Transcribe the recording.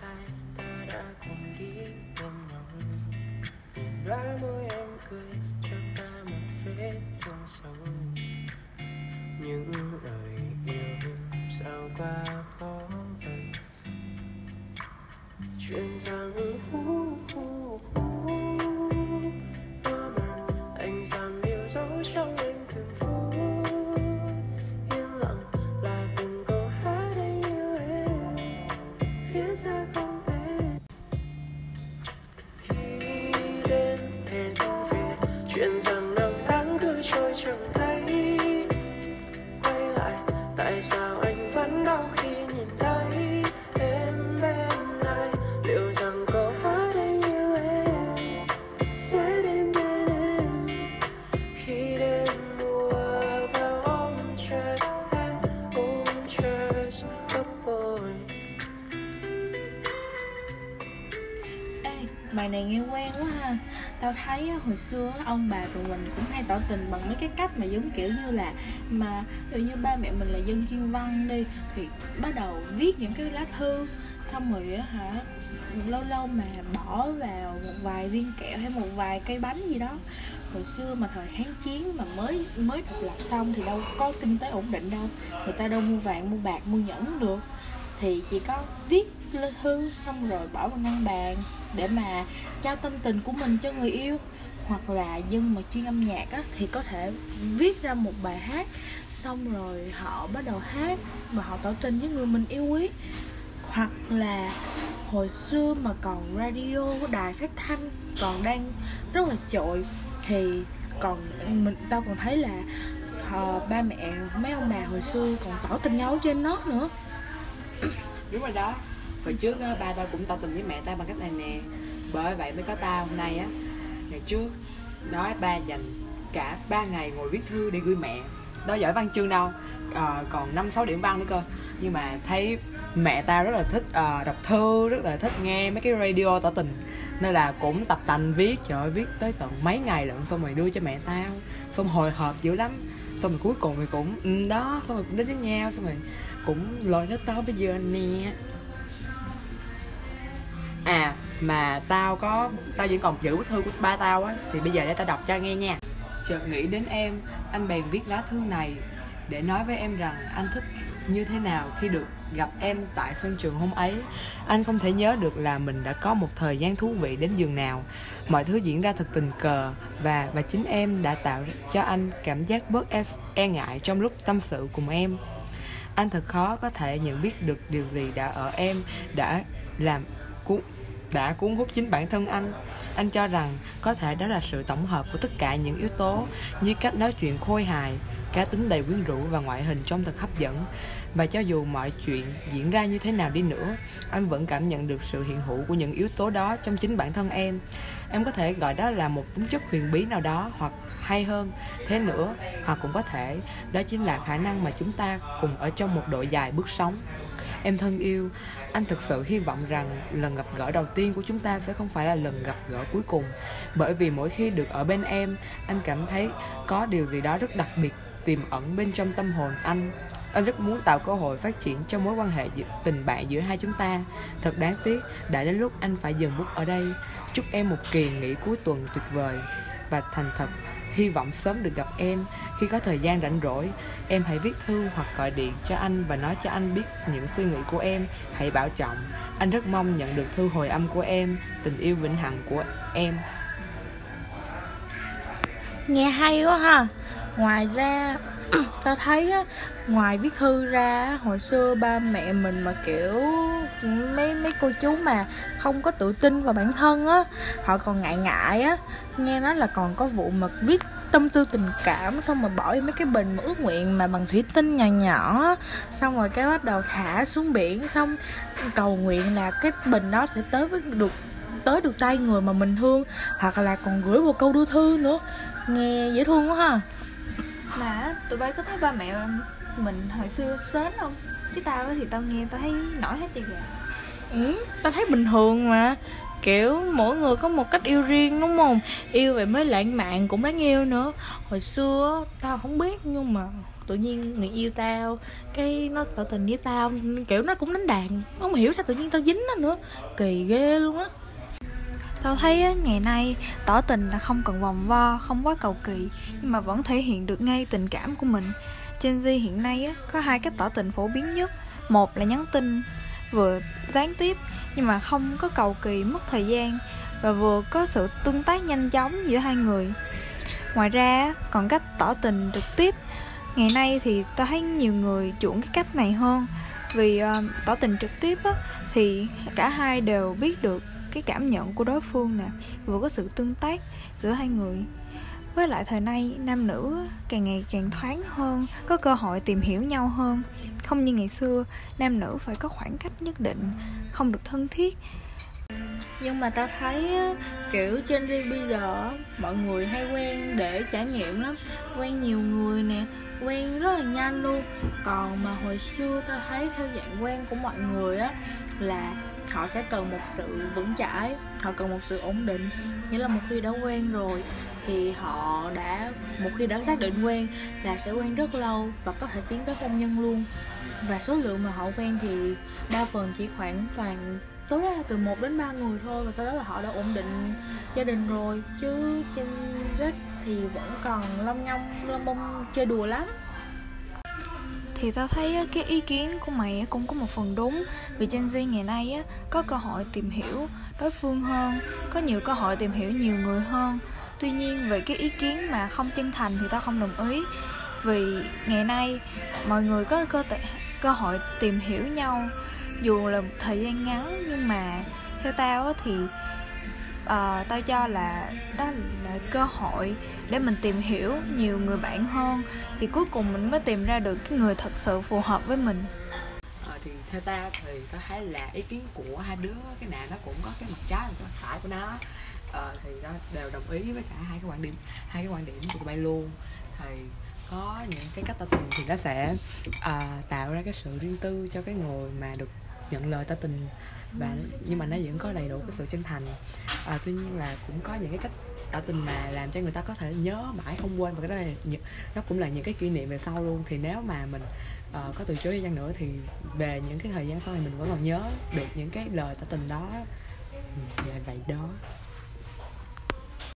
sai, ta đã cùng đi bên nhau. Biển đóa môi em cười cho ta một vết thương sâu. Những lời yêu sao quá khó gần. Chuyện rằng hú hú hú anh dám yêu dấu trong anh bài này nghe quen quá ha. Tao thấy à, hồi xưa ông bà tụi mình cũng hay tỏ tình bằng mấy cái cách mà giống kiểu như là Mà ví như ba mẹ mình là dân chuyên văn đi Thì bắt đầu viết những cái lá thư Xong rồi á hả Lâu lâu mà bỏ vào một vài viên kẹo hay một vài cây bánh gì đó. Hồi xưa mà thời kháng chiến mà mới mới độc lập xong thì đâu có kinh tế ổn định đâu. Người ta đâu mua vàng, mua bạc, mua nhẫn được. Thì chỉ có viết thứ xong rồi bỏ vào ngăn bàn để mà trao tâm tình của mình cho người yêu. Hoặc là dân mà chuyên âm nhạc á, thì có thể viết ra một bài hát. Xong rồi họ bắt đầu hát và họ tỏ tình với người mình yêu quý. Hoặc là hồi xưa mà còn radio đài phát thanh còn đang rất là trội thì còn mình tao còn thấy là họ, ba mẹ mấy ông bà hồi xưa còn tỏ tình nhau trên nó nữa. Đúng rồi đó hồi trước á, ba tao cũng tỏ tình với mẹ tao bằng cách này nè bởi vậy mới có tao hôm nay á. Ngày trước nói ba dành cả ba ngày ngồi viết thư để gửi mẹ. Đó giỏi văn chương đâu à, còn năm sáu điểm văn nữa cơ. Nhưng mà thấy mẹ tao rất là thích ờ, đọc thư rất là thích nghe mấy cái radio tỏ tình. Nên là cũng tập tành viết trời ơi viết tới tận mấy ngày lận xong rồi đưa cho mẹ tao. Xong hồi hộp dữ lắm. Xong rồi cuối cùng thì cũng ừ, đó xong rồi cũng đến với nhau xong rồi cũng lôi nó tới. Bây giờ nè à mà tao có tao vẫn còn giữ bức thư của ba tao á thì bây giờ để tao đọc cho nghe nha. Chợt nghĩ đến em anh bèn viết lá thư này để nói với em rằng anh thích như thế nào khi được gặp em tại sân trường hôm ấy. Anh không thể nhớ được là mình đã có một thời gian thú vị đến giường nào. Mọi thứ diễn ra thật tình cờ và và chính em đã tạo cho anh cảm giác bớt e, e ngại trong lúc tâm sự cùng em. Anh thật khó có thể nhận biết được điều gì đã ở em đã làm cuốn đã cuốn hút chính bản thân anh. Anh cho rằng có thể đó là sự tổng hợp của tất cả những yếu tố như cách nói chuyện khôi hài, cá tính đầy quyến rũ và ngoại hình trông thật hấp dẫn. Và cho dù mọi chuyện diễn ra như thế nào đi nữa, anh vẫn cảm nhận được sự hiện hữu của những yếu tố đó trong chính bản thân em. Em có thể gọi đó là một tính chất huyền bí nào đó, hoặc hay hơn thế nữa, hoặc cũng có thể đó chính là khả năng mà chúng ta cùng ở trong một độ dài bước sống em thân yêu. Anh thực sự hy vọng rằng lần gặp gỡ đầu tiên của chúng ta sẽ không phải là lần gặp gỡ cuối cùng. Bởi vì mỗi khi được ở bên em, anh cảm thấy có điều gì đó rất đặc biệt, tiềm ẩn bên trong tâm hồn anh. Anh rất muốn tạo cơ hội phát triển cho mối quan hệ tình bạn giữa hai chúng ta. Thật đáng tiếc, đã đến lúc anh phải dừng bút ở đây. Chúc em một kỳ nghỉ cuối tuần tuyệt vời. Và thành thật hy vọng sớm được gặp em. Khi có thời gian rảnh rỗi, em hãy viết thư hoặc gọi điện cho anh và nói cho anh biết những suy nghĩ của em. Hãy bảo trọng. Anh rất mong nhận được thư hồi âm của em, tình yêu vĩnh hằng của em. Nghe hay quá ha. Ngoài ra tao thấy á, ngoài viết thư ra hồi xưa ba mẹ mình mà kiểu mấy mấy cô chú mà không có tự tin vào bản thân á, họ còn ngại ngại á, nghe nói là còn có vụ mà viết tâm tư tình cảm, xong rồi bỏ mấy cái bình mà ước nguyện mà bằng thủy tinh nhỏ nhỏ xong rồi cái bắt đầu thả xuống biển, xong cầu nguyện là cái bình đó sẽ tới với được, tới được tay người mà mình thương, hoặc là còn gửi một câu đưa thư nữa. Nghe dễ thương quá ha. Mà tụi bay có thấy ba mẹ mình hồi xưa sến không? Chứ tao thì tao nghe tao thấy nổi hết tiền rồi ừ tao thấy bình thường mà. Kiểu mỗi người có một cách yêu riêng, đúng không? Yêu vậy mới lãng mạn cũng đáng yêu nữa. Hồi xưa tao không biết nhưng mà tự nhiên người yêu tao, cái nó tỏ tình với tao, kiểu nó cũng đánh đàn. Không hiểu sao tự nhiên tao dính nó nữa. Kỳ ghê luôn á. Tao thấy ngày nay tỏ tình là không cần vòng vo, không quá cầu kỳ Nhưng mà vẫn thể hiện được ngay tình cảm của mình. Gen Z hiện nay có hai cách tỏ tình phổ biến nhất. Một là nhắn tin vừa gián tiếp nhưng mà không có cầu kỳ mất thời gian Và vừa có sự tương tác nhanh chóng giữa hai người. Ngoài ra còn cách tỏ tình trực tiếp. Ngày nay thì tao thấy nhiều người chuộng cái cách này hơn Vì uh, tỏ tình trực tiếp á, thì cả hai đều biết được cái cảm nhận của đối phương nè, vừa có sự tương tác giữa hai người. Với lại thời nay, nam nữ càng ngày càng thoáng hơn, có cơ hội tìm hiểu nhau hơn. Không như ngày xưa, nam nữ phải có khoảng cách nhất định, không được thân thiết. Nhưng mà tao thấy kiểu trên đi bây giờ mọi người hay quen để trải nghiệm lắm. Quen nhiều người nè, quen rất là nhanh luôn. Còn mà hồi xưa tao thấy theo dạng quen của mọi người á, là họ sẽ cần một sự vững chãi, họ cần một sự ổn định. Nghĩa là một khi đã quen rồi thì họ đã, một khi đã xác định quen là sẽ quen rất lâu và có thể tiến tới hôn nhân luôn. Và số lượng mà họ quen thì đa phần chỉ khoảng toàn, tối đa từ 1 đến 3 người thôi và sau đó là họ đã ổn định gia đình rồi. Chứ trên Z thì vẫn còn long nhong long bông chơi đùa lắm thì tao thấy cái ý kiến của mày cũng có một phần đúng. Vì Gen Z ngày nay có cơ hội tìm hiểu đối phương hơn, có nhiều cơ hội tìm hiểu nhiều người hơn. Tuy nhiên, về cái ý kiến mà không chân thành thì tao không đồng ý. Vì ngày nay mọi người có cơ t- cơ hội tìm hiểu nhau. Dù là một thời gian ngắn nhưng mà theo tao thì uh, tao cho là đó là cơ hội để mình tìm hiểu nhiều người bạn hơn. Thì cuối cùng mình mới tìm ra được cái người thật sự phù hợp với mình. À, thì theo ta thì có thấy là ý kiến của hai đứa cái nào nó cũng có cái mặt trái và cái mặt phải của nó. Ờ, thì nó đều đồng ý với cả hai cái quan điểm hai cái quan điểm của tụi bay luôn. Thì có những cái cách tao tình thì nó sẽ uh, tạo ra cái sự riêng tư cho cái người mà được nhận lời tỏ tình. Và nhưng mà nó vẫn có đầy đủ cái sự chân thành. À, tuy nhiên là cũng có những cái cách tỏ tình mà làm cho người ta có thể nhớ mãi không quên. Và cái đó là nó cũng là những cái kỷ niệm về sau luôn. Thì nếu mà mình uh, có từ chối đi chăng nữa thì về những cái thời gian sau này mình vẫn còn nhớ được những cái lời tỏ tình đó. Ừ, là vậy đó.